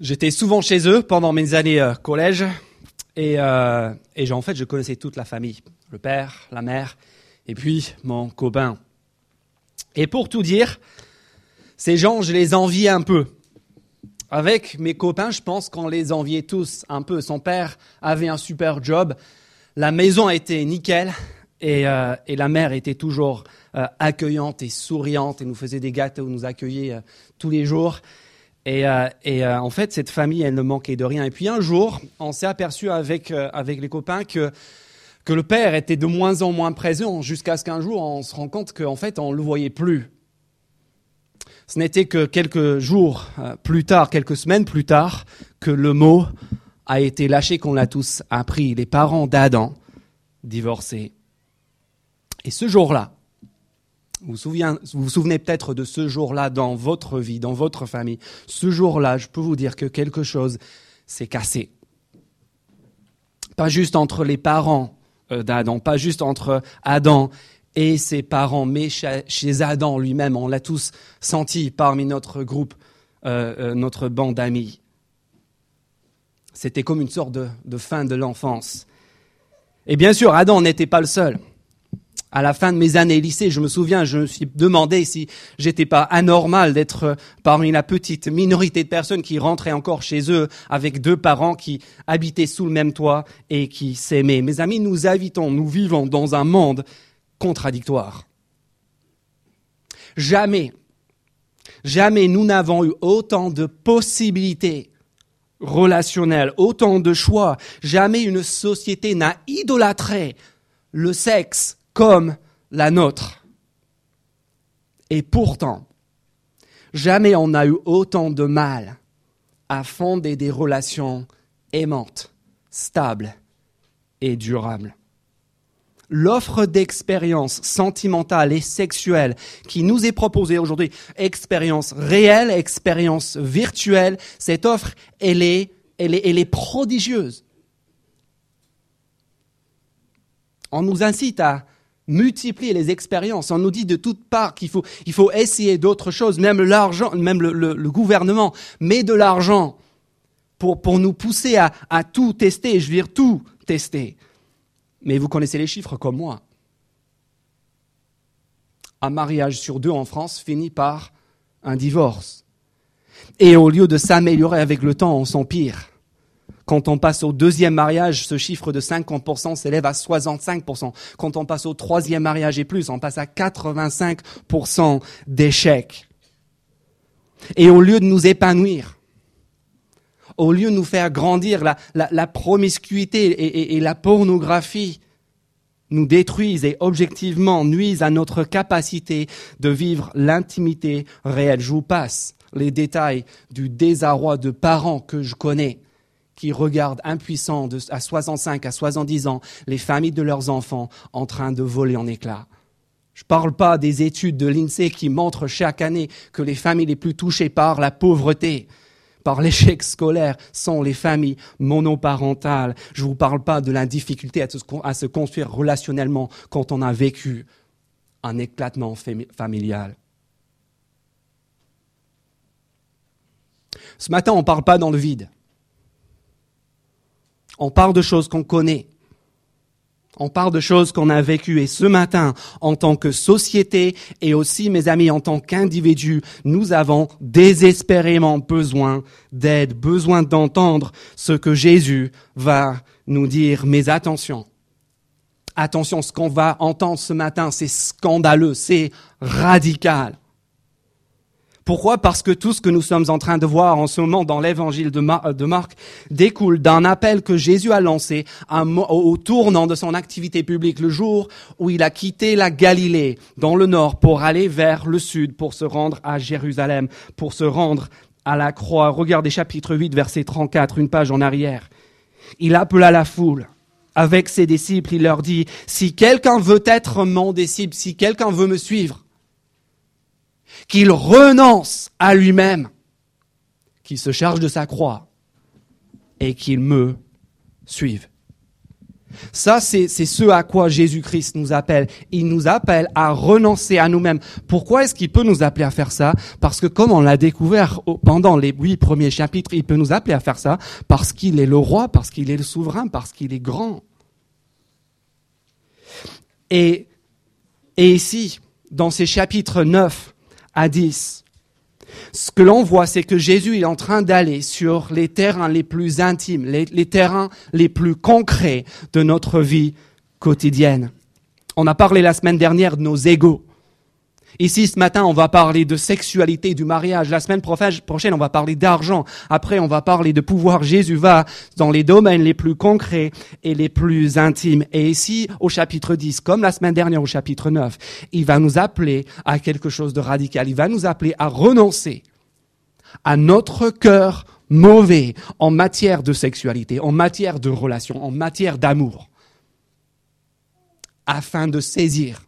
J'étais souvent chez eux pendant mes années euh, collège et, euh, et en fait je connaissais toute la famille, le père, la mère et puis mon copain. Et pour tout dire, ces gens, je les enviais un peu. Avec mes copains, je pense qu'on les enviait tous un peu. Son père avait un super job, la maison était nickel et, euh, et la mère était toujours euh, accueillante et souriante et nous faisait des gâteaux, nous accueillait euh, tous les jours. Et, euh, euh, en fait, cette famille, elle ne manquait de rien. Et puis un jour, on s'est aperçu avec, euh, avec les copains que, que le père était de moins en moins présent jusqu'à ce qu'un jour, on se rend compte qu'en fait, on ne le voyait plus. Ce n'était que quelques jours plus tard, quelques semaines plus tard, que le mot a été lâché, qu'on l'a tous appris. Les parents d'Adam divorcés. Et ce jour-là, vous vous souvenez peut-être de ce jour-là dans votre vie, dans votre famille. Ce jour-là, je peux vous dire que quelque chose s'est cassé. Pas juste entre les parents euh, d'Adam, pas juste entre Adam et ses parents, mais chez Adam lui-même. On l'a tous senti parmi notre groupe, euh, euh, notre bande d'amis. C'était comme une sorte de fin de l'enfance. Et bien sûr, Adam n'était pas le seul à la fin de mes années lycée, je me souviens, je me suis demandé si j'étais pas anormal d'être parmi la petite minorité de personnes qui rentraient encore chez eux avec deux parents qui habitaient sous le même toit et qui s'aimaient. Mes amis, nous habitons, nous vivons dans un monde contradictoire. Jamais, jamais nous n'avons eu autant de possibilités relationnelles, autant de choix. Jamais une société n'a idolâtré le sexe comme la nôtre. Et pourtant, jamais on n'a eu autant de mal à fonder des relations aimantes, stables et durables. L'offre d'expérience sentimentale et sexuelle qui nous est proposée aujourd'hui, expérience réelle, expérience virtuelle, cette offre, elle est, elle est, elle est prodigieuse. On nous incite à multiplier les expériences. On nous dit de toutes parts qu'il faut, il faut essayer d'autres choses, même l'argent, même le, gouvernement met de l'argent pour, pour nous pousser à, à tout tester, je veux dire tout tester. Mais vous connaissez les chiffres comme moi. Un mariage sur deux en France finit par un divorce. Et au lieu de s'améliorer avec le temps, on s'empire. Quand on passe au deuxième mariage, ce chiffre de 50% s'élève à 65%. Quand on passe au troisième mariage et plus, on passe à 85% d'échecs. Et au lieu de nous épanouir, au lieu de nous faire grandir, la, promiscuité et la pornographie nous détruisent et objectivement nuisent à notre capacité de vivre l'intimité réelle. Je vous passe les détails du désarroi de parents que je connais qui regardent impuissants de, à 65, à 70 ans, les familles de leurs enfants en train de voler en éclats. Je ne parle pas des études de l'INSEE qui montrent chaque année que les familles les plus touchées par la pauvreté, par l'échec scolaire, sont les familles monoparentales. Je ne vous parle pas de la difficulté à se, à se construire relationnellement quand on a vécu un éclatement familial. Ce matin, on ne parle pas dans le vide. On parle de choses qu'on connaît. On parle de choses qu'on a vécues. Et ce matin, en tant que société et aussi, mes amis, en tant qu'individus, nous avons désespérément besoin d'aide, besoin d'entendre ce que Jésus va nous dire. Mais attention, attention, ce qu'on va entendre ce matin, c'est scandaleux, c'est radical. Pourquoi? Parce que tout ce que nous sommes en train de voir en ce moment dans l'évangile de, Mar de, Marc découle d'un appel que Jésus a lancé au tournant de son activité publique, le jour où il a quitté la Galilée dans le nord pour aller vers le sud, pour se rendre à Jérusalem, pour se rendre à la croix. Regardez chapitre 8, verset 34, une page en arrière. Il appela la foule avec ses disciples, il leur dit, si quelqu'un veut être mon disciple, si quelqu'un veut me suivre, qu'il renonce à lui-même, qu'il se charge de sa croix et qu'il me suive. Ça, c'est ce à quoi Jésus-Christ nous appelle. Il nous appelle à renoncer à nous-mêmes. Pourquoi est-ce qu'il peut nous appeler à faire ça? Parce que comme on l'a découvert pendant les huit premiers chapitres, il peut nous appeler à faire ça parce qu'il est le roi, parce qu'il est le souverain, parce qu'il est grand. Et, et ici, dans ces chapitres 9 à 10, ce que l'on voit, c'est que Jésus est en train d'aller sur les terrains les plus intimes, les, terrains les plus concrets de notre vie quotidienne. On a parlé la semaine dernière de nos égaux. Ici, ce matin, on va parler de sexualité, du mariage. La semaine prochaine, on va parler d'argent. Après, on va parler de pouvoir. Jésus va dans les domaines les plus concrets et les plus intimes. Et ici, au chapitre 10, comme la semaine dernière au chapitre 9, il va nous appeler à quelque chose de radical. Il va nous appeler à renoncer à notre cœur mauvais en matière de sexualité, en matière de relation, en matière d'amour, afin de saisir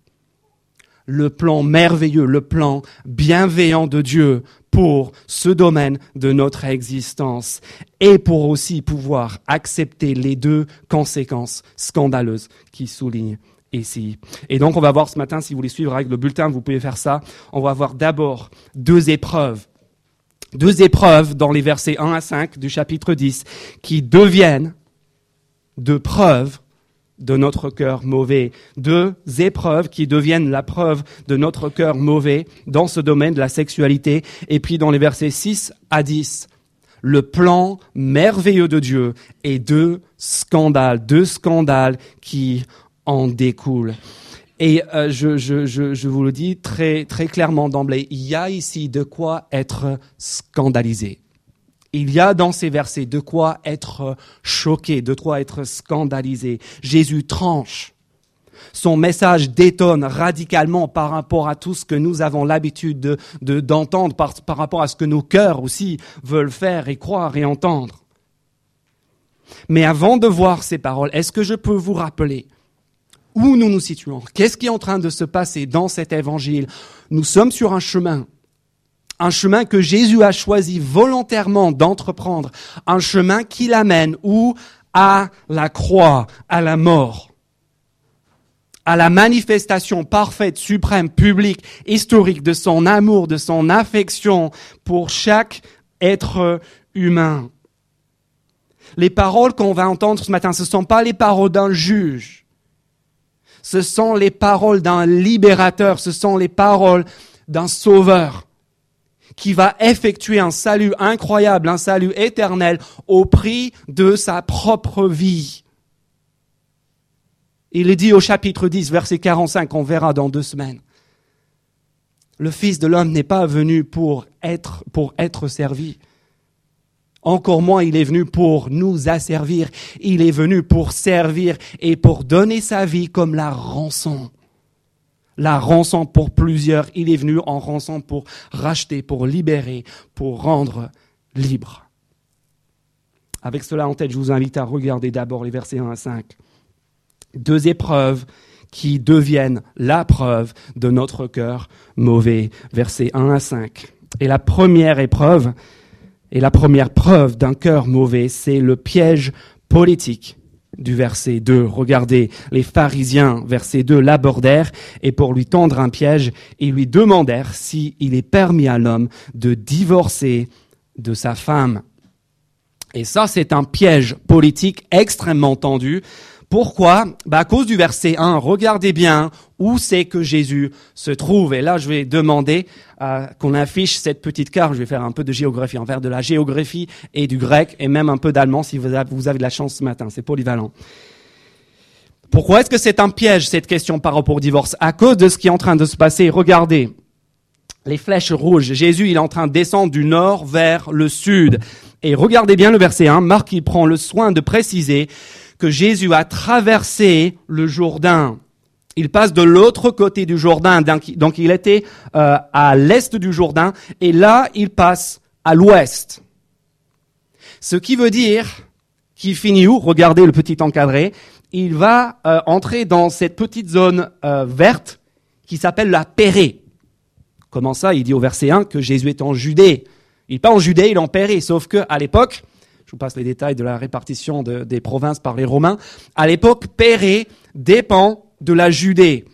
le plan merveilleux, le plan bienveillant de Dieu pour ce domaine de notre existence et pour aussi pouvoir accepter les deux conséquences scandaleuses qui soulignent ici. Et donc on va voir ce matin, si vous voulez suivre avec le bulletin, vous pouvez faire ça. On va voir d'abord deux épreuves. Deux épreuves dans les versets 1 à 5 du chapitre 10 qui deviennent de preuves de notre cœur mauvais. Deux épreuves qui deviennent la preuve de notre cœur mauvais dans ce domaine de la sexualité. Et puis dans les versets 6 à 10, le plan merveilleux de Dieu et deux scandales, deux scandales qui en découlent. Et euh, je, je, vous le dis très, très clairement d'emblée, il y a ici de quoi être scandalisé. Il y a dans ces versets de quoi être choqué, de quoi être scandalisé. Jésus tranche. Son message détonne radicalement par rapport à tout ce que nous avons l'habitude de, d'entendre, par, par rapport à ce que nos cœurs aussi veulent faire et croire et entendre. Mais avant de voir ces paroles, est-ce que je peux vous rappeler où nous nous situons? Qu'est-ce qui est en train de se passer dans cet évangile? Nous sommes sur un chemin un chemin que Jésus a choisi volontairement d'entreprendre, un chemin qui l'amène où? À la croix, à la mort, à la manifestation parfaite, suprême, publique, historique de son amour, de son affection pour chaque être humain. Les paroles qu'on va entendre ce matin, ce ne sont pas les paroles d'un juge. Ce sont les paroles d'un libérateur, ce sont les paroles d'un sauveur qui va effectuer un salut incroyable, un salut éternel au prix de sa propre vie. Il est dit au chapitre 10, verset 45, on verra dans deux semaines. Le Fils de l'homme n'est pas venu pour être, pour être servi. Encore moins, il est venu pour nous asservir. Il est venu pour servir et pour donner sa vie comme la rançon la rançon pour plusieurs. Il est venu en rançon pour racheter, pour libérer, pour rendre libre. Avec cela en tête, je vous invite à regarder d'abord les versets 1 à 5. Deux épreuves qui deviennent la preuve de notre cœur mauvais. Versets 1 à 5. Et la première épreuve, et la première preuve d'un cœur mauvais, c'est le piège politique du verset 2. Regardez, les pharisiens, verset 2, l'abordèrent et pour lui tendre un piège, ils lui demandèrent s'il est permis à l'homme de divorcer de sa femme. Et ça, c'est un piège politique extrêmement tendu pourquoi? Bah À cause du verset 1. Regardez bien où c'est que Jésus se trouve. Et là, je vais demander euh, qu'on affiche cette petite carte. Je vais faire un peu de géographie, en de la géographie et du grec, et même un peu d'allemand si vous avez, vous avez de la chance ce matin. C'est polyvalent. Pourquoi est-ce que c'est un piège, cette question par rapport au divorce? À cause de ce qui est en train de se passer. Regardez, les flèches rouges. Jésus, il est en train de descendre du nord vers le sud. Et regardez bien le verset 1. Marc, il prend le soin de préciser que Jésus a traversé le Jourdain. Il passe de l'autre côté du Jourdain, donc il était euh, à l'est du Jourdain, et là il passe à l'ouest. Ce qui veut dire qu'il finit où? Regardez le petit encadré. Il va euh, entrer dans cette petite zone euh, verte qui s'appelle la Pérée. Comment ça? Il dit au verset 1 que Jésus est en Judée. Il n'est pas en Judée, il est en Pérée. Sauf que à l'époque, Je vous passe les détails de la répartition des provinces par les Romains. À l'époque, Péré dépend de la Judée.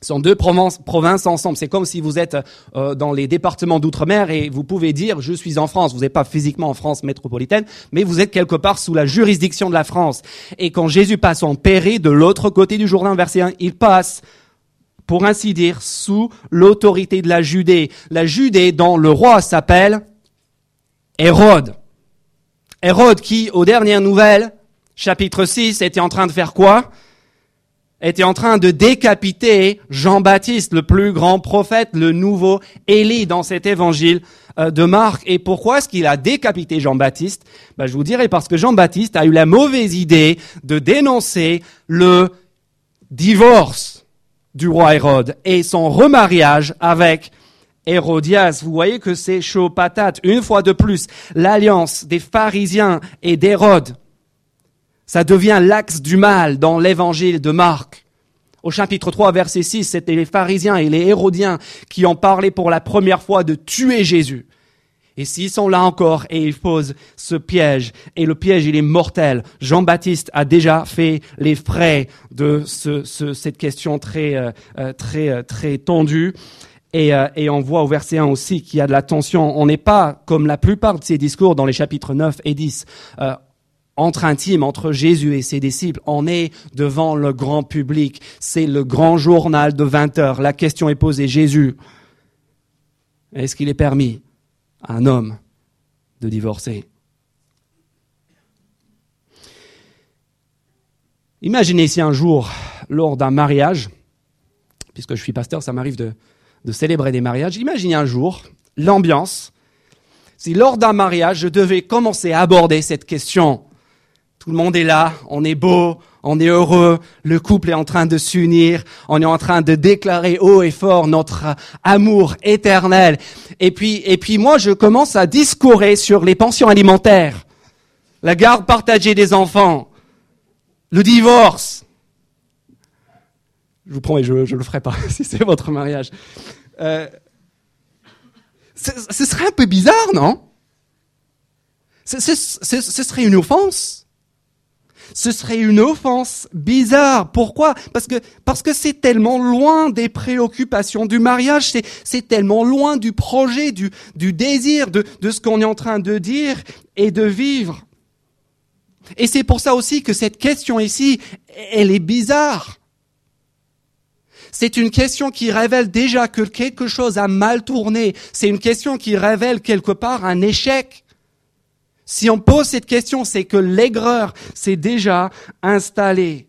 Ce sont deux provinces, ensemble. C'est comme si vous êtes euh, dans les départements d'outre-mer et vous pouvez dire je suis en France. Vous n'êtes pas physiquement en France métropolitaine, mais vous êtes quelque part sous la juridiction de la France. Et quand Jésus passe en Péré, de l'autre côté du Jourdain, verset 1, il passe, pour ainsi dire, sous l'autorité de la Judée. La Judée dont le roi s'appelle Hérode. Hérode qui, aux dernières nouvelles, chapitre 6, était en train de faire quoi? Était en train de décapiter Jean-Baptiste, le plus grand prophète, le nouveau Élie dans cet évangile euh, de Marc. Et pourquoi est-ce qu'il a décapité Jean-Baptiste? Ben, Je vous dirai parce que Jean-Baptiste a eu la mauvaise idée de dénoncer le divorce du roi Hérode et son remariage avec Hérodias. Vous voyez que c'est chaud patate. Une fois de plus, l'alliance des pharisiens et d'Hérode ça devient l'axe du mal dans l'évangile de Marc. Au chapitre 3, verset 6, c'était les pharisiens et les hérodiens qui ont parlé pour la première fois de tuer Jésus. Et s'ils sont là encore et ils posent ce piège, et le piège il est mortel, Jean-Baptiste a déjà fait les frais de ce, cette question très euh, euh, très euh, très tendue. Et, et, on voit au verset 1 aussi qu'il y a de la tension. On n'est pas, comme la plupart de ces discours dans les chapitres 9 et 10, entre intime, entre Jésus et ses disciples. On est devant le grand public. C'est le grand journal de 20 heures. La question est posée, Jésus, est-ce qu'il est permis à un homme de divorcer? Imaginez si un jour, lors d'un mariage, puisque je suis pasteur, ça m'arrive de, de célébrer des mariages, imaginez un jour l'ambiance, si lors d'un mariage, je devais commencer à aborder cette question. Tout le monde est là, on est beau, on est heureux, le couple est en train de s'unir, on est en train de déclarer haut et fort notre amour éternel. Et puis, et puis moi, je commence à discourir sur les pensions alimentaires, la garde partagée des enfants, le divorce. Je vous promets, je ne le ferai pas si c'est votre mariage. Euh, ce serait un peu bizarre, non? Ce serait une offense? Ce serait une offense bizarre. Pourquoi? Parce que parce que c'est tellement loin des préoccupations du mariage, c'est c'est tellement loin du projet, du du désir, de de ce qu'on est en train de dire et de vivre. Et c'est pour ça aussi que cette question ici, elle est bizarre. C'est une question qui révèle déjà que quelque chose a mal tourné. C'est une question qui révèle quelque part un échec. Si on pose cette question, c'est que l'aigreur s'est déjà installée.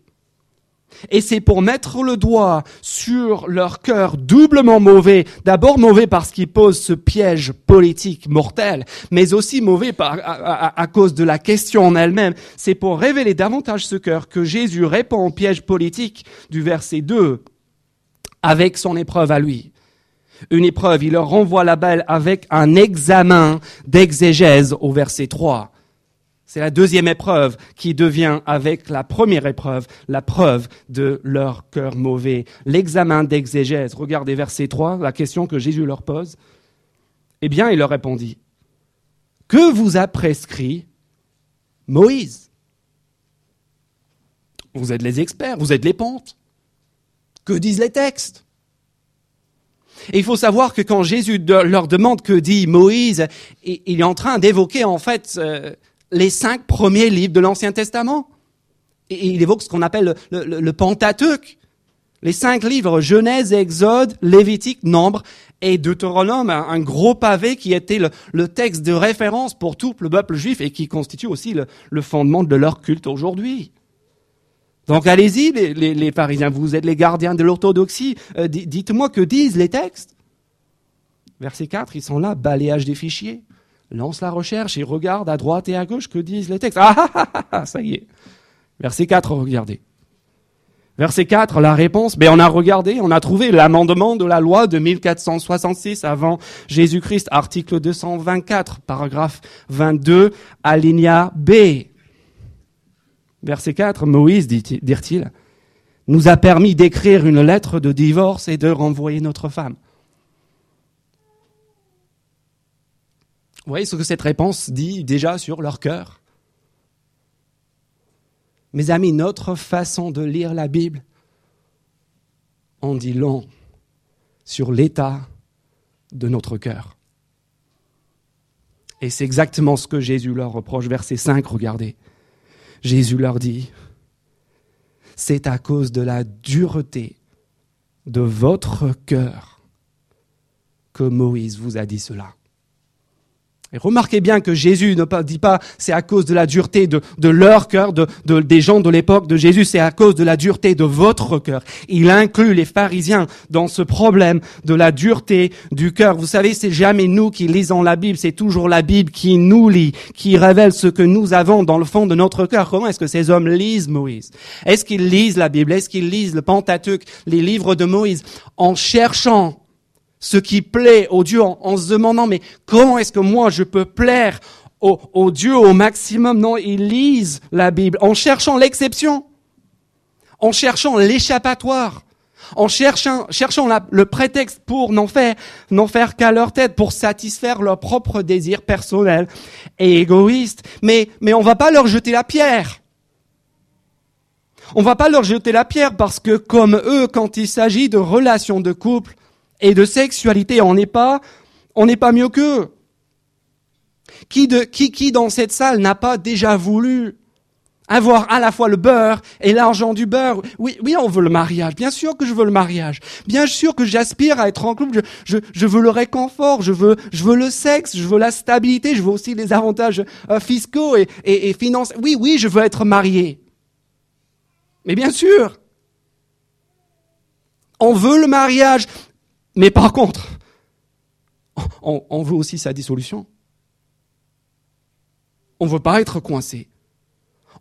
Et c'est pour mettre le doigt sur leur cœur doublement mauvais, d'abord mauvais parce qu'ils posent ce piège politique mortel, mais aussi mauvais à, à cause de la question en elle-même. C'est pour révéler davantage ce cœur que Jésus répond au piège politique du verset 2 avec son épreuve à lui une épreuve. Il leur renvoie la balle avec un examen d'exégèse au verset 3. C'est la deuxième épreuve qui devient avec la première épreuve la preuve de leur cœur mauvais. L'examen d'exégèse. Regardez verset 3, la question que Jésus leur pose. Eh bien, il leur répondit, que vous a prescrit Moïse? Vous êtes les experts, vous êtes les pontes. Que disent les textes? Et il faut savoir que quand Jésus leur demande que dit Moïse, il est en train d'évoquer en fait euh, les cinq premiers livres de l'Ancien Testament. Il évoque ce qu'on appelle le, Pentateuque. Les cinq livres, Genèse, Exode, Lévitique, Nombre et Deutéronome, un, gros pavé qui était le, texte de référence pour tout le peuple juif et qui constitue aussi le fondement de leur culte aujourd'hui. Donc allez-y, les, les, pharisiens, vous êtes les gardiens de l'orthodoxie, euh, dites-moi que disent les textes. Verset 4, ils sont là, balayage des fichiers, lance la recherche et regarde à droite et à gauche que disent les textes. Ah, ah, ah, ah ça y est. Verset 4, regardez. Verset 4, la réponse, ben on a regardé, on a trouvé l'amendement de la loi de 1466 avant Jésus-Christ, article 224, paragraphe 22, alinéa B. Verset 4, Moïse, dirent-ils, nous a permis d'écrire une lettre de divorce et de renvoyer notre femme. Vous voyez ce que cette réponse dit déjà sur leur cœur? Mes amis, notre façon de lire la Bible en dit long sur l'état de notre cœur. Et c'est exactement ce que Jésus leur reproche. Verset 5, regardez. Jésus leur dit, c'est à cause de la dureté de votre cœur que Moïse vous a dit cela. Et remarquez bien que Jésus ne dit pas c'est à cause de la dureté de, leur cœur, de, des gens de l'époque de Jésus, c'est à cause de la dureté de votre cœur. Il inclut les pharisiens dans ce problème de la dureté du cœur. Vous savez, c'est jamais nous qui lisons la Bible, c'est toujours la Bible qui nous lit, qui révèle ce que nous avons dans le fond de notre cœur. Comment est-ce que ces hommes lisent Moïse? Est-ce qu'ils lisent la Bible? Est-ce qu'ils lisent le Pentateuque, les livres de Moïse, en cherchant ce qui plaît au Dieu en, se demandant mais comment est-ce que moi je peux plaire au, Dieu au maximum? Non, ils lisent la Bible en cherchant l'exception, en cherchant l'échappatoire, en cherchant, cherchant le prétexte pour n'en faire, n'en faire qu'à leur tête, pour satisfaire leurs propres désirs personnels et égoïstes. Mais, mais on va pas leur jeter la pierre. On va pas leur jeter la pierre parce que comme eux, quand il s'agit de relations de couple, et de sexualité. On n'est pas, on n'est pas mieux qu'eux. Qui, de, qui, qui dans cette salle n'a pas déjà voulu avoir à la fois le beurre et l'argent du beurre? Oui, oui, on veut le mariage. Bien sûr que je veux le mariage. Bien sûr que j'aspire à être en couple. Je, je, veux le réconfort. Je veux, je veux le sexe. Je veux la stabilité. Je veux aussi les avantages euh, fiscaux et, et, et financiers. Oui, oui, je veux être marié. Mais bien sûr. On veut le mariage. Mais par contre, on, veut aussi sa dissolution. On ne veut pas être coincé.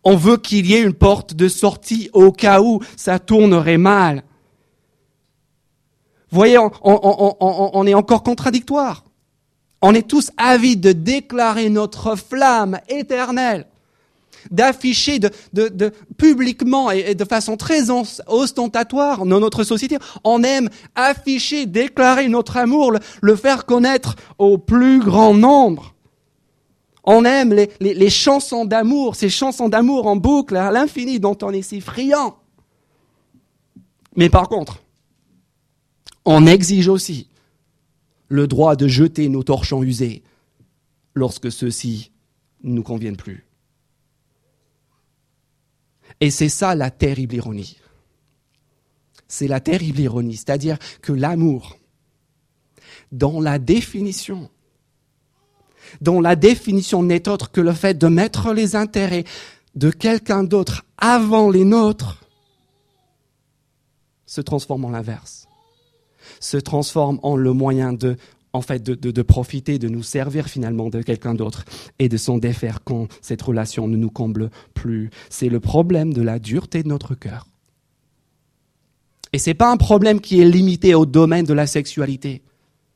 On veut qu'il y ait une porte de sortie au cas où ça tournerait mal. Vous voyez, on, on est encore contradictoire. On est tous avides de déclarer notre flamme éternelle d'afficher publiquement et, de façon très ostentatoire dans notre société. On aime afficher, déclarer notre amour, le, faire connaître au plus grand nombre. On aime les, les chansons d'amour, ces chansons d'amour en boucle à l'infini dont on est si friand. Mais par contre, on exige aussi le droit de jeter nos torchons usés lorsque ceux-ci ne nous conviennent plus. Et c'est ça la terrible ironie. C'est la terrible ironie, c'est-à-dire que l'amour, dans la définition, dont la définition n'est autre que le fait de mettre les intérêts de quelqu'un d'autre avant les nôtres, se transforme en l'inverse, se transforme en le moyen de en fait, de, profiter, de nous servir finalement de quelqu'un d'autre et de s'en défaire quand cette relation ne nous comble plus. C'est le problème de la dureté de notre cœur. Et c'est pas un problème qui est limité au domaine de la sexualité.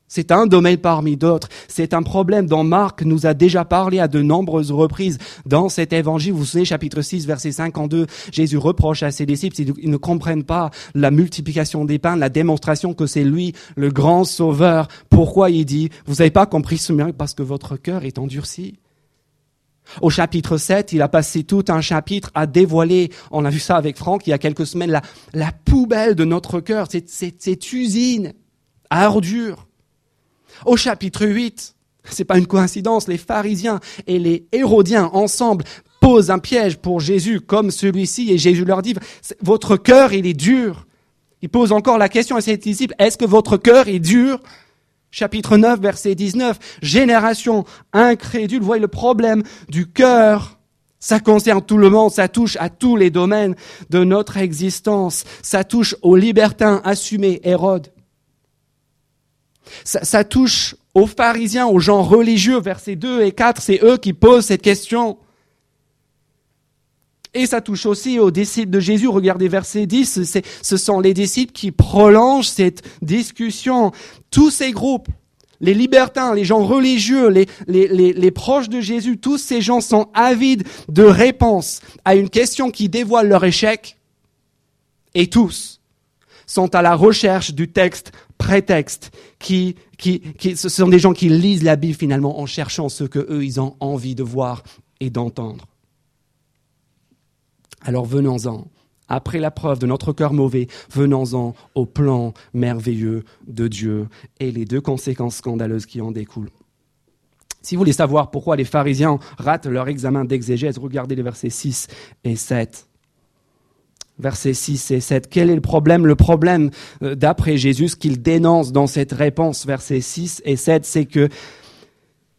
C'est un domaine parmi d'autres. C'est un problème dont Marc nous a déjà parlé à de nombreuses reprises dans cet évangile. Vous savez, chapitre 6, verset 52, Jésus reproche à ses disciples s'ils ne comprennent pas la multiplication des pains, la démonstration que c'est lui le grand sauveur. Pourquoi il dit, vous n'avez pas compris ce miracle parce que votre cœur est endurci? Au chapitre 7, il a passé tout un chapitre à dévoiler, on a vu ça avec Franck il y a quelques semaines, la, poubelle de notre cœur, cette, usine à au chapitre 8, c'est pas une coïncidence, les pharisiens et les hérodiens ensemble posent un piège pour Jésus comme celui-ci et Jésus leur dit, votre cœur, il est dur. Il pose encore la question à ses disciples, est-ce que votre cœur est dur? Chapitre 9, verset 19, génération incrédule, voyez le problème du cœur. Ça concerne tout le monde, ça touche à tous les domaines de notre existence. Ça touche aux libertins assumés, Hérode. Ça, touche aux pharisiens, aux gens religieux, versets 2 et 4, c'est eux qui posent cette question. Et ça touche aussi aux disciples de Jésus. Regardez verset 10, ce sont les disciples qui prolongent cette discussion. Tous ces groupes, les libertins, les gens religieux, les, les, les, proches de Jésus, tous ces gens sont avides de réponses à une question qui dévoile leur échec. Et tous sont à la recherche du texte prétexte qui qui, ce sont des gens qui lisent la Bible finalement en cherchant ce que eux ils ont envie de voir et d'entendre. Alors venons-en. Après la preuve de notre cœur mauvais, venons-en au plan merveilleux de Dieu et les deux conséquences scandaleuses qui en découlent. Si vous voulez savoir pourquoi les pharisiens ratent leur examen d'exégèse, regardez les versets 6 et 7 versets 6 et 7. Quel est le problème? Le problème, euh, d'après Jésus, qu'il dénonce dans cette réponse, versets 6 et 7, c'est que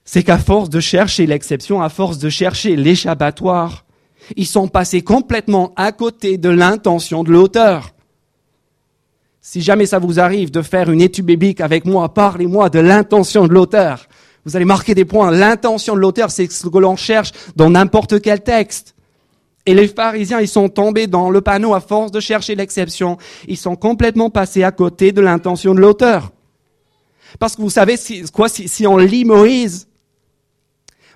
c'est qu'à force de chercher l'exception, à force de chercher l'échappatoire, ils sont passés complètement à côté de l'intention de l'auteur. Si jamais ça vous arrive de faire une étude biblique avec moi, parlez-moi de l'intention de l'auteur. Vous allez marquer des points. L'intention de l'auteur, c'est ce que l'on cherche dans n'importe quel texte. Et les pharisiens, ils sont tombés dans le panneau à force de chercher l'exception. Ils sont complètement passés à côté de l'intention de l'auteur. Parce que vous savez quoi, si, on lit Moïse,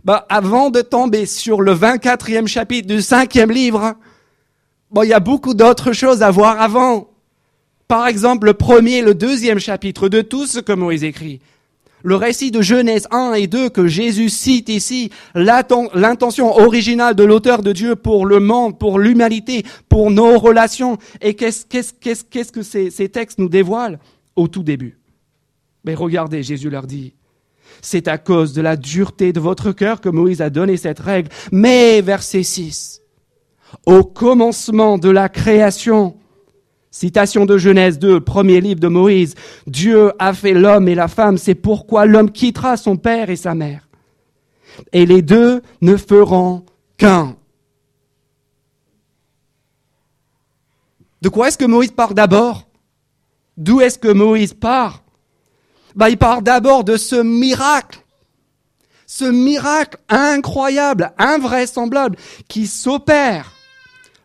bah, avant de tomber sur le 24e chapitre du cinquième livre, bon, il y a beaucoup d'autres choses à voir avant. Par exemple, le premier et le deuxième chapitre de tout ce que Moïse écrit. Le récit de Genèse 1 et 2 que Jésus cite ici, l'intention originale de l'auteur de Dieu pour le monde, pour l'humanité, pour nos relations. Et qu'est-ce, que ces, ces textes nous dévoilent au tout début? Mais regardez, Jésus leur dit, c'est à cause de la dureté de votre cœur que Moïse a donné cette règle. Mais, verset 6, au commencement de la création, Citation de Genèse 2, premier livre de Moïse. Dieu a fait l'homme et la femme, c'est pourquoi l'homme quittera son père et sa mère. Et les deux ne feront qu'un. De quoi est-ce que Moïse part d'abord? D'où est-ce que Moïse part? Bah, Il part d'abord de ce miracle. Ce miracle incroyable, invraisemblable, qui s'opère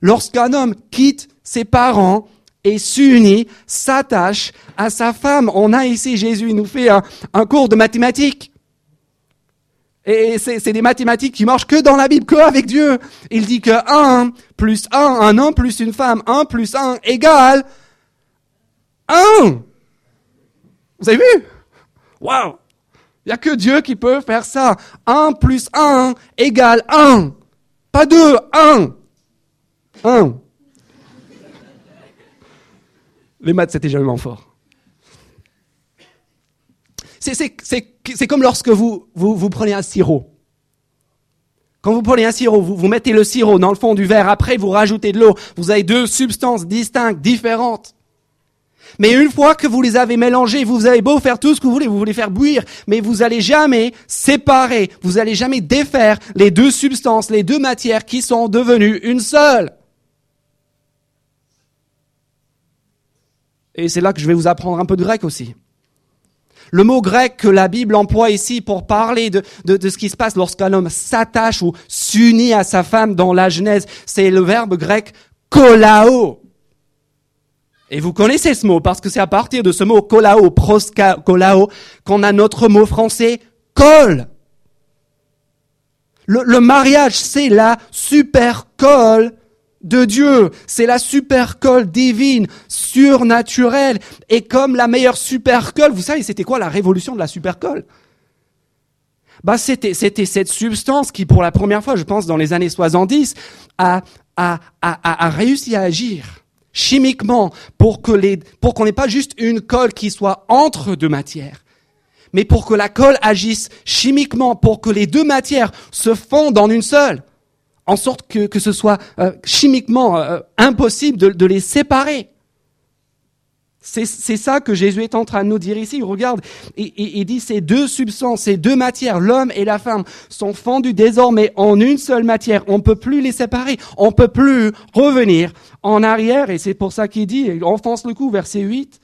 lorsqu'un homme quitte ses parents et s'unit, s'attache à sa femme. On a ici, Jésus il nous fait un, cours de mathématiques. Et c'est des mathématiques qui marchent que dans la Bible, que avec Dieu. Il dit que 1 plus 1, un homme plus une femme, 1 plus 1 égale 1. Vous avez vu? Waouh Il n'y a que Dieu qui peut faire ça. 1 plus 1 égale 1. Pas 2, 1. 1. Les maths, c'était jamais fort. C'est comme lorsque vous, vous, prenez un sirop. Quand vous prenez un sirop, vous, vous mettez le sirop dans le fond du verre, après vous rajoutez de l'eau, vous avez deux substances distinctes, différentes. Mais une fois que vous les avez mélangées, vous avez beau faire tout ce que vous voulez, vous voulez faire bouillir, mais vous allez jamais séparer, vous allez jamais défaire les deux substances, les deux matières qui sont devenues une seule. Et c'est là que je vais vous apprendre un peu de grec aussi. Le mot grec que la Bible emploie ici pour parler de, ce qui se passe lorsqu'un homme s'attache ou s'unit à sa femme dans la Genèse, c'est le verbe grec kolao. Et vous connaissez ce mot parce que c'est à partir de ce mot kolao, proska, kolao, qu'on a notre mot français col. Le, le mariage, c'est la super colle de Dieu. C'est la supercolle divine, surnaturelle. Et comme la meilleure supercolle, vous savez, c'était quoi la révolution de la supercolle? Bah, c'était, c'était cette substance qui, pour la première fois, je pense, dans les années 70, a, a, a, a réussi à agir chimiquement pour que les, pour qu'on n'ait pas juste une colle qui soit entre deux matières, mais pour que la colle agisse chimiquement, pour que les deux matières se fondent en une seule en sorte que, que ce soit euh, chimiquement euh, impossible de, les séparer. C'est ça que Jésus est en train de nous dire ici. Regarde, il, il, dit ces deux substances, ces deux matières, l'homme et la femme, sont fondus désormais en une seule matière. On ne peut plus les séparer. On ne peut plus revenir en arrière. Et c'est pour ça qu'il dit, il enfonce le coup, verset 8.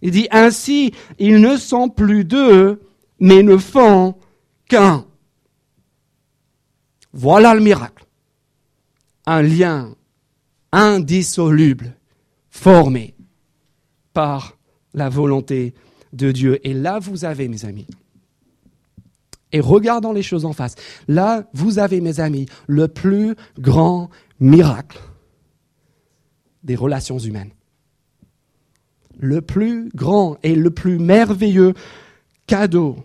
Il dit, ainsi, ils ne sont plus deux, mais ne font qu'un. Voilà le miracle. Un lien indissoluble formé par la volonté de Dieu. Et là, vous avez, mes amis, et regardons les choses en face, là, vous avez, mes amis, le plus grand miracle des relations humaines. Le plus grand et le plus merveilleux cadeau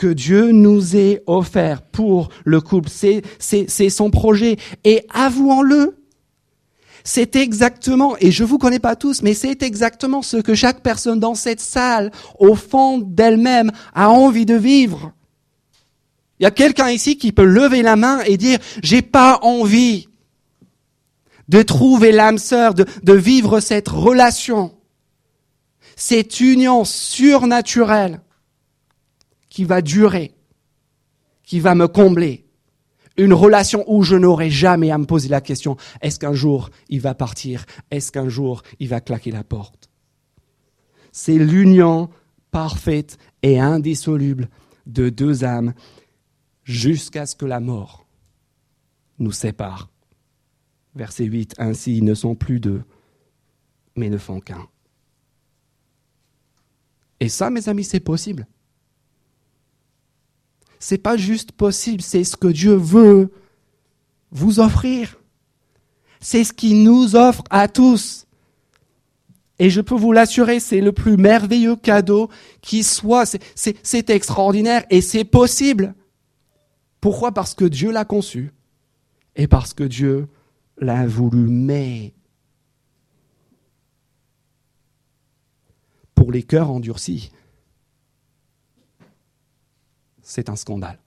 que Dieu nous ait offert pour le couple. C'est, son projet. Et avouons-le, c'est exactement, et je vous connais pas tous, mais c'est exactement ce que chaque personne dans cette salle, au fond d'elle-même, a envie de vivre. Il y a quelqu'un ici qui peut lever la main et dire, j'ai pas envie de trouver l'âme sœur, de vivre cette relation, cette union surnaturelle qui va durer, qui va me combler. Une relation où je n'aurai jamais à me poser la question, est-ce qu'un jour il va partir? Est-ce qu'un jour il va claquer la porte? C'est l'union parfaite et indissoluble de deux âmes jusqu'à ce que la mort nous sépare. Verset 8, ainsi ils ne sont plus deux, mais ne font qu'un. Et ça, mes amis, c'est possible c'est pas juste possible, c'est ce que Dieu veut vous offrir. C'est ce qu'il nous offre à tous. Et je peux vous l'assurer, c'est le plus merveilleux cadeau qui soit. C'est extraordinaire et c'est possible. Pourquoi? Parce que Dieu l'a conçu et parce que Dieu l'a voulu. Mais pour les cœurs endurcis, c'est un scandale.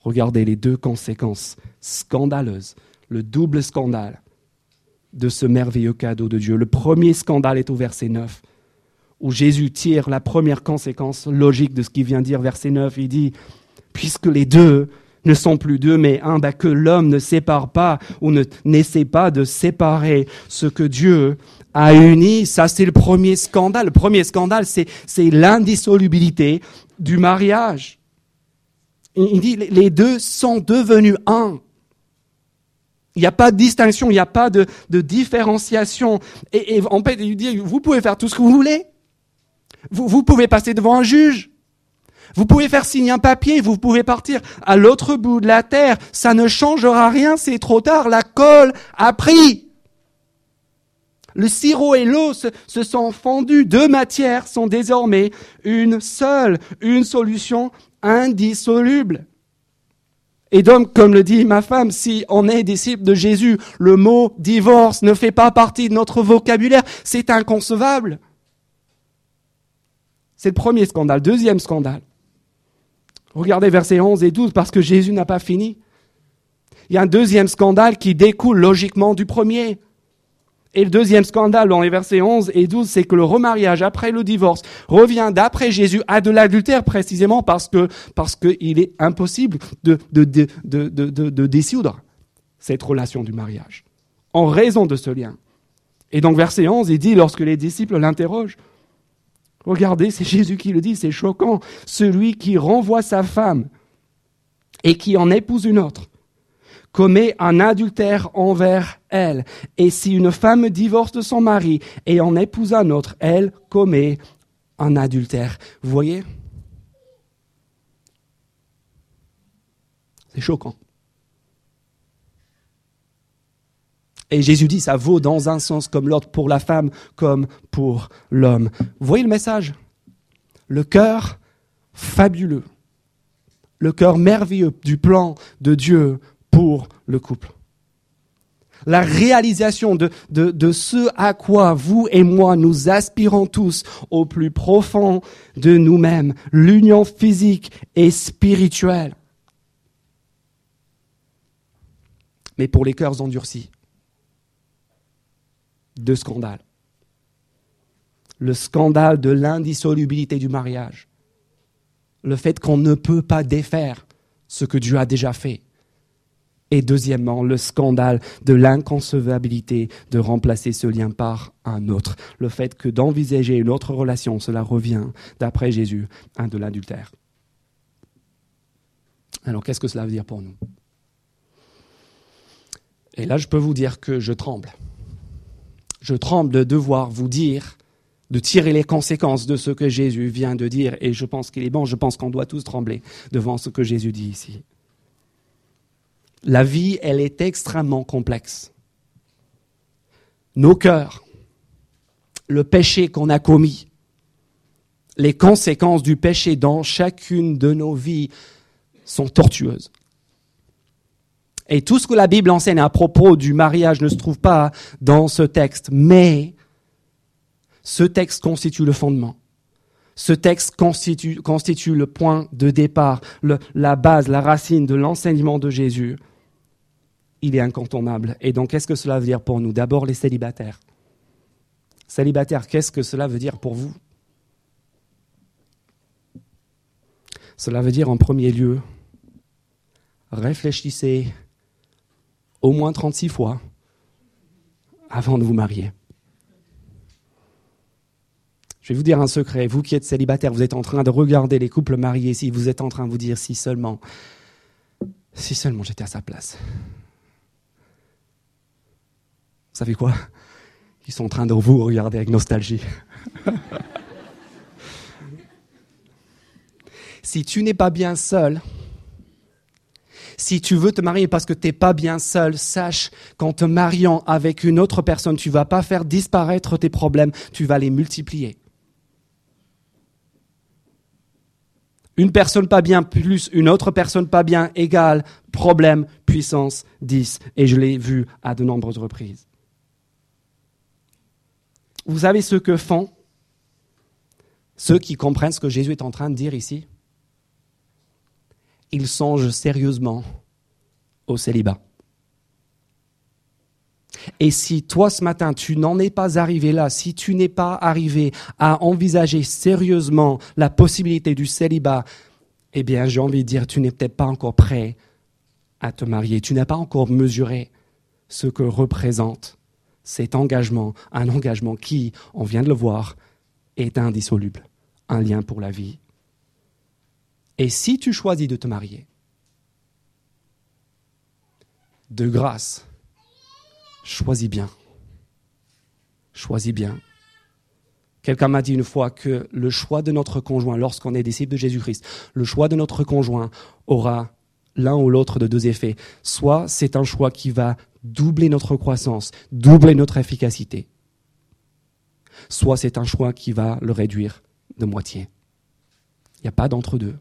Regardez les deux conséquences scandaleuses, le double scandale de ce merveilleux cadeau de Dieu. Le premier scandale est au verset 9, où Jésus tire la première conséquence logique de ce qu'il vient dire, verset 9. Il dit, puisque les deux ne sont plus deux, mais un, bah, que l'homme ne sépare pas ou ne n'essaie pas de séparer ce que Dieu a uni. Ça, c'est le premier scandale. Le premier scandale, c'est, c'est l'indissolubilité du mariage. Il dit, les deux sont devenus un. Il n'y a pas de distinction, il n'y a pas de, différenciation. Et, en fait, il dit, vous pouvez faire tout ce que vous voulez. Vous, vous pouvez passer devant un juge. Vous pouvez faire signer un papier, vous pouvez partir à l'autre bout de la terre. Ça ne changera rien, c'est trop tard. La colle a pris. Le sirop et l'eau se, sont fondus. Deux matières sont désormais une seule, une solution indissoluble. Et donc, comme le dit ma femme, si on est disciple de Jésus, le mot divorce ne fait pas partie de notre vocabulaire. C'est inconcevable. C'est le premier scandale. Deuxième scandale. Regardez versets 11 et 12 parce que Jésus n'a pas fini. Il y a un deuxième scandale qui découle logiquement du premier. Et le deuxième scandale dans les versets 11 et 12, c'est que le remariage après le divorce revient d'après Jésus à de l'adultère précisément parce qu'il est impossible de, de, de dissoudre cette relation du mariage en raison de ce lien. Et donc verset 11, il dit lorsque les disciples l'interrogent, regardez, c'est Jésus qui le dit, c'est choquant, celui qui renvoie sa femme et qui en épouse une autre commet un adultère envers elle. Et si une femme divorce de son mari et en épouse un autre, elle commet un adultère. Vous voyez? C'est choquant. Et Jésus dit, ça vaut dans un sens comme l'autre, pour la femme comme pour l'homme. Voyez le message? Le cœur fabuleux, le cœur merveilleux du plan de Dieu pour le couple. La réalisation de, de, ce à quoi vous et moi nous aspirons tous au plus profond de nous-mêmes, l'union physique et spirituelle. Mais pour les cœurs endurcis, deux scandales. Le scandale de l'indissolubilité du mariage. Le fait qu'on ne peut pas défaire ce que Dieu a déjà fait. Et deuxièmement, le scandale de l'inconcevabilité de remplacer ce lien par un autre. Le fait que d'envisager une autre relation, cela revient, d'après Jésus, à de l'adultère. Alors qu'est-ce que cela veut dire pour nous? Et là, je peux vous dire que je tremble. Je tremble de devoir vous dire, de tirer les conséquences de ce que Jésus vient de dire. Et je pense qu'il est bon, je pense qu'on doit tous trembler devant ce que Jésus dit ici la vie, elle est extrêmement complexe. Nos cœurs, le péché qu'on a commis, Les conséquences du péché dans chacune de nos vies sont tortueuses. Et tout ce que la Bible enseigne à propos du mariage ne se trouve pas dans ce texte, mais ce texte constitue le fondement. Ce texte constitue, constitue le point de départ, la base, la racine de l'enseignement de Jésus. Il est incontournable. Et donc, qu'est-ce que cela veut dire pour nous? D'abord, les célibataires. Célibataires, qu'est-ce que cela veut dire pour vous? Cela veut dire en premier lieu, réfléchissez au moins 36 fois avant de vous marier. Je vais vous dire un secret. Vous qui êtes célibataire, vous êtes en train de regarder les couples mariés si vous êtes en train de vous dire si seulement, si seulement j'étais à sa place. Vous savez quoi? Ils sont en train de vous regarder avec nostalgie. si tu n'es pas bien seul, si tu veux te marier parce que tu n'es pas bien seul, sache qu'en te mariant avec une autre personne, tu vas pas faire disparaître tes problèmes, tu vas les multiplier. Une personne pas bien plus une autre personne pas bien égale problème puissance 10. Et je l'ai vu à de nombreuses reprises. Vous savez ce que font ceux qui comprennent ce que Jésus est en train de dire ici? Ils songent sérieusement au célibat. Et si toi ce matin tu n'en es pas arrivé là, si tu n'es pas arrivé à envisager sérieusement la possibilité du célibat, eh bien j'ai envie de dire tu n'es peut-être pas encore prêt à te marier, tu n'as pas encore mesuré ce que représente cet engagement, un engagement qui, on vient de le voir, est indissoluble, un lien pour la vie. Et si tu choisis de te marier, de grâce, choisis bien. Choisis bien. Quelqu'un m'a dit une fois que le choix de notre conjoint, lorsqu'on est disciple de Jésus-Christ, le choix de notre conjoint aura l'un ou l'autre de deux effets. Soit c'est un choix qui va doubler notre croissance, doubler notre efficacité. Soit c'est un choix qui va le réduire de moitié. Il n'y a pas d'entre-deux.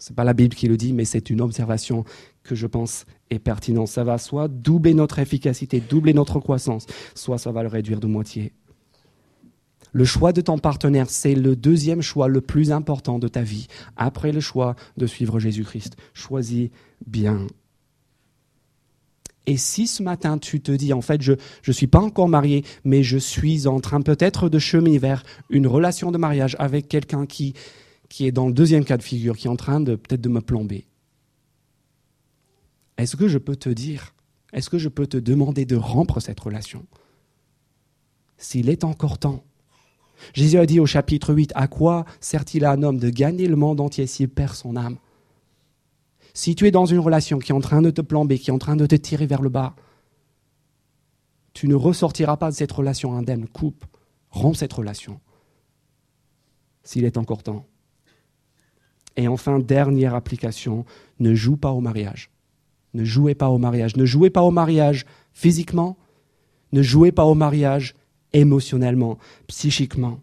Ce n'est pas la Bible qui le dit, mais c'est une observation que je pense est pertinente. Ça va soit doubler notre efficacité, doubler notre croissance, soit ça va le réduire de moitié. Le choix de ton partenaire, c'est le deuxième choix le plus important de ta vie, après le choix de suivre Jésus-Christ. Choisis bien. Et si ce matin tu te dis, en fait, je ne suis pas encore marié, mais je suis en train peut-être de cheminer vers une relation de mariage avec quelqu'un qui, qui est dans le deuxième cas de figure, qui est en train de peut-être de me plomber. Est-ce que je peux te dire, est-ce que je peux te demander de rompre cette relation? S'il est encore temps. Jésus a dit au chapitre 8, à quoi sert-il à un homme de gagner le monde entier s'il perd son âme? Si tu es dans une relation qui est en train de te plomber, qui est en train de te tirer vers le bas, tu ne ressortiras pas de cette relation indemne. Coupe, romps cette relation. S'il est encore temps. Et enfin, dernière application, ne joue pas au mariage. Ne jouez pas au mariage. Ne jouez pas au mariage physiquement. Ne jouez pas au mariage émotionnellement, psychiquement.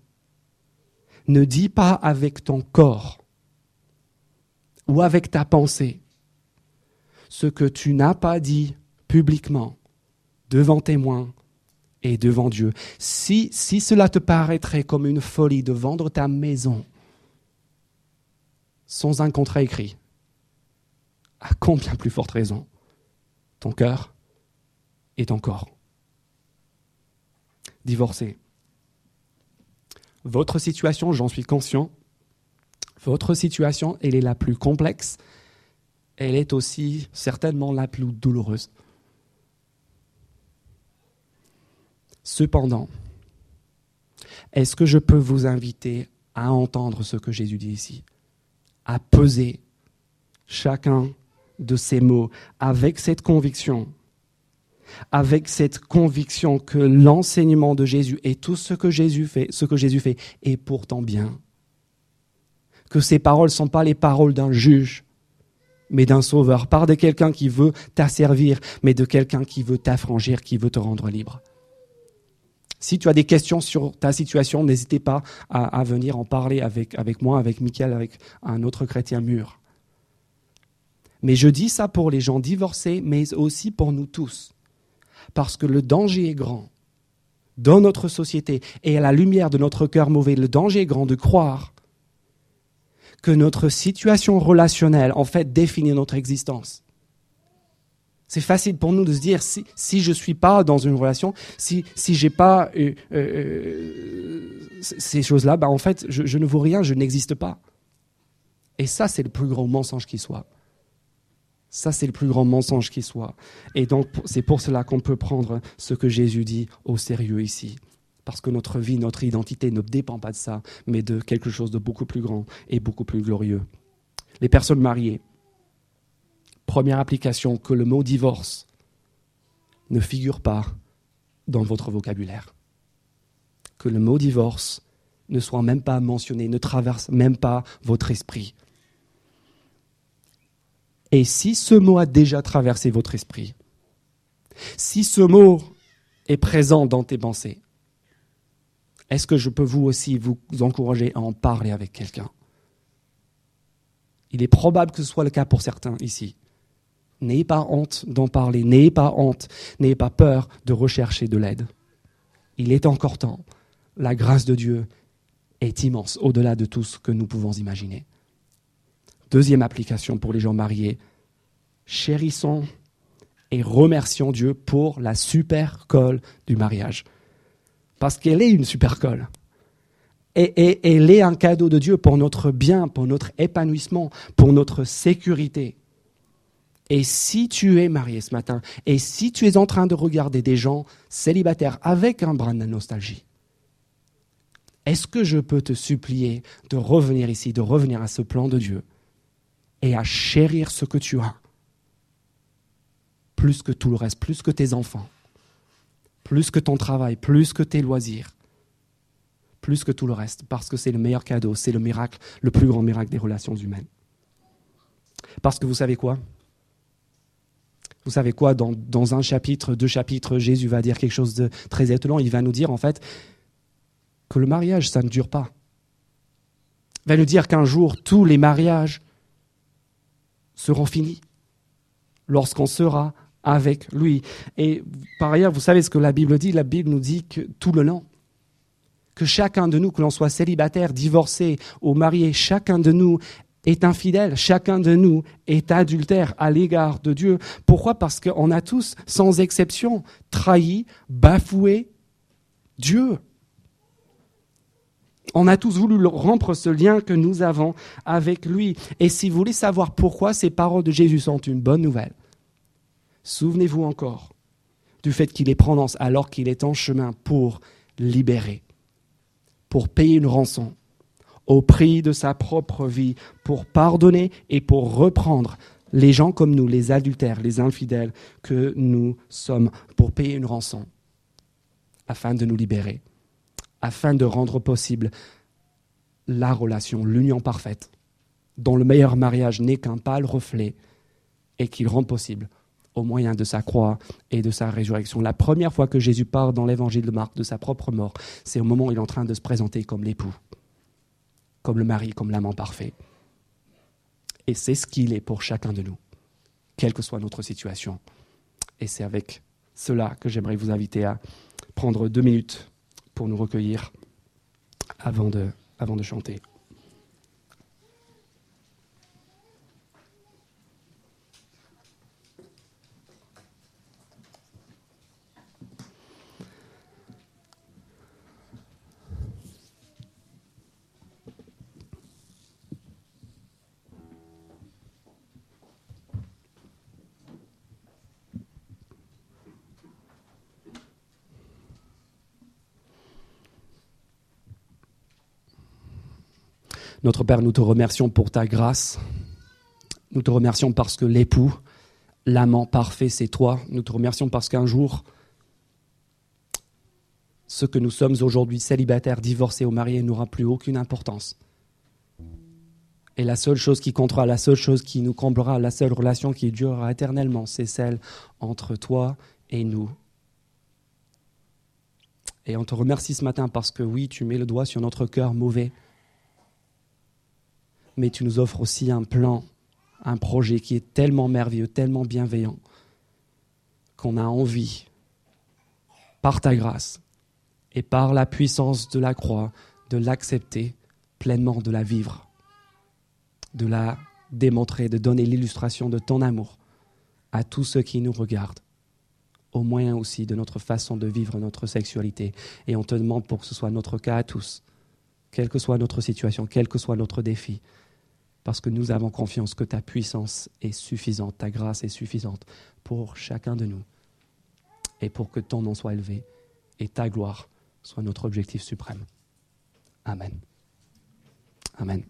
Ne dis pas avec ton corps ou avec ta pensée ce que tu n'as pas dit publiquement devant témoins et devant Dieu. Si, si cela te paraîtrait comme une folie de vendre ta maison sans un contrat écrit, à combien plus forte raison ton cœur et ton corps? Divorcé. Votre situation, j'en suis conscient, votre situation, elle est la plus complexe, elle est aussi certainement la plus douloureuse. Cependant, est-ce que je peux vous inviter à entendre ce que Jésus dit ici, à peser chacun de ces mots avec cette conviction, avec cette conviction que l'enseignement de Jésus et tout ce que Jésus fait, ce que Jésus est pourtant bien. Que ces paroles ne sont pas les paroles d'un juge, mais d'un sauveur, pas de quelqu'un qui veut t'asservir, mais de quelqu'un qui veut t'affranchir, qui veut te rendre libre. Si tu as des questions sur ta situation, n'hésitez pas à, venir en parler avec, avec moi, avec Michael, avec un autre chrétien mûr. Mais je dis ça pour les gens divorcés, mais aussi pour nous tous. Parce que le danger est grand dans notre société et à la lumière de notre cœur mauvais, le danger est grand de croire que notre situation relationnelle, en fait, définit notre existence. C'est facile pour nous de se dire si, si je suis pas dans une relation, si, si je n'ai pas euh, euh, ces choses-là, bah en fait, je, je ne vaux rien, je n'existe pas. Et ça, c'est le plus grand mensonge qui soit. Ça, c'est le plus grand mensonge qui soit. Et donc, c'est pour cela qu'on peut prendre ce que Jésus dit au sérieux ici. Parce que notre vie, notre identité ne dépend pas de ça, mais de quelque chose de beaucoup plus grand et beaucoup plus glorieux. Les personnes mariées, Première application, que le mot divorce ne figure pas dans votre vocabulaire. Que le mot divorce ne soit même pas mentionné, ne traverse même pas votre esprit. Et si ce mot a déjà traversé votre esprit, si ce mot est présent dans tes pensées, est-ce que je peux vous aussi vous encourager à en parler avec quelqu'un? Il est probable que ce soit le cas pour certains ici. N'ayez pas honte d'en parler, n'ayez pas honte, n'ayez pas peur de rechercher de l'aide. Il est encore temps. La grâce de Dieu est immense, au-delà de tout ce que nous pouvons imaginer. Deuxième application pour les gens mariés, chérissons et remercions Dieu pour la super colle du mariage. Parce qu'elle est une super colle. Et, et, elle est un cadeau de Dieu pour notre bien, pour notre épanouissement, pour notre sécurité. Et si tu es marié ce matin, et si tu es en train de regarder des gens célibataires avec un brin de nostalgie, est-ce que je peux te supplier de revenir ici, de revenir à ce plan de Dieu et à chérir ce que tu as plus que tout le reste, plus que tes enfants, plus que ton travail, plus que tes loisirs, plus que tout le reste, parce que c'est le meilleur cadeau, c'est le miracle, le plus grand miracle des relations humaines? Parce que vous savez quoi? Vous savez quoi, dans, un chapitre, deux chapitres, Jésus va dire quelque chose de très étonnant. Il va nous dire en fait que le mariage, ça ne dure pas. Il va nous dire qu'un jour, tous les mariages seront finis lorsqu'on sera avec lui. Et par ailleurs, vous savez ce que la Bible dit? La Bible nous dit que tout le long, que chacun de nous, que l'on soit célibataire, divorcé ou marié, chacun de nous est infidèle, chacun de nous est adultère à l'égard de Dieu. Pourquoi? Parce qu'on a tous, sans exception, trahi, bafoué Dieu. On a tous voulu rompre ce lien que nous avons avec lui. Et si vous voulez savoir pourquoi ces paroles de Jésus sont une bonne nouvelle, souvenez-vous encore du fait qu'il est prononce alors qu'il est en chemin pour libérer, pour payer une rançon, au prix de sa propre vie pour pardonner et pour reprendre les gens comme nous, les adultères, les infidèles que nous sommes, pour payer une rançon, afin de nous libérer, afin de rendre possible la relation, l'union parfaite, dont le meilleur mariage n'est qu'un pâle reflet et qu'il rend possible au moyen de sa croix et de sa résurrection. La première fois que Jésus parle dans l'évangile de Marc de sa propre mort, c'est au moment où il est en train de se présenter comme l'époux comme le mari, comme l'amant parfait. Et c'est ce qu'il est pour chacun de nous, quelle que soit notre situation. Et c'est avec cela que j'aimerais vous inviter à prendre deux minutes pour nous recueillir avant de, avant de chanter. Notre Père, nous te remercions pour ta grâce. Nous te remercions parce que l'époux, l'amant parfait, c'est toi. Nous te remercions parce qu'un jour, ce que nous sommes aujourd'hui, célibataires, divorcés ou mariés, n'aura plus aucune importance. Et la seule chose qui comptera, la seule chose qui nous comblera, la seule relation qui durera éternellement, c'est celle entre toi et nous. Et on te remercie ce matin parce que oui, tu mets le doigt sur notre cœur mauvais. Mais tu nous offres aussi un plan, un projet qui est tellement merveilleux, tellement bienveillant, qu'on a envie, par ta grâce et par la puissance de la croix, de l'accepter pleinement, de la vivre, de la démontrer, de donner l'illustration de ton amour à tous ceux qui nous regardent, au moyen aussi de notre façon de vivre notre sexualité. Et on te demande pour que ce soit notre cas à tous, quelle que soit notre situation, quel que soit notre défi, parce que nous avons confiance que ta puissance est suffisante, ta grâce est suffisante pour chacun de nous, et pour que ton nom soit élevé et ta gloire soit notre objectif suprême. Amen. Amen.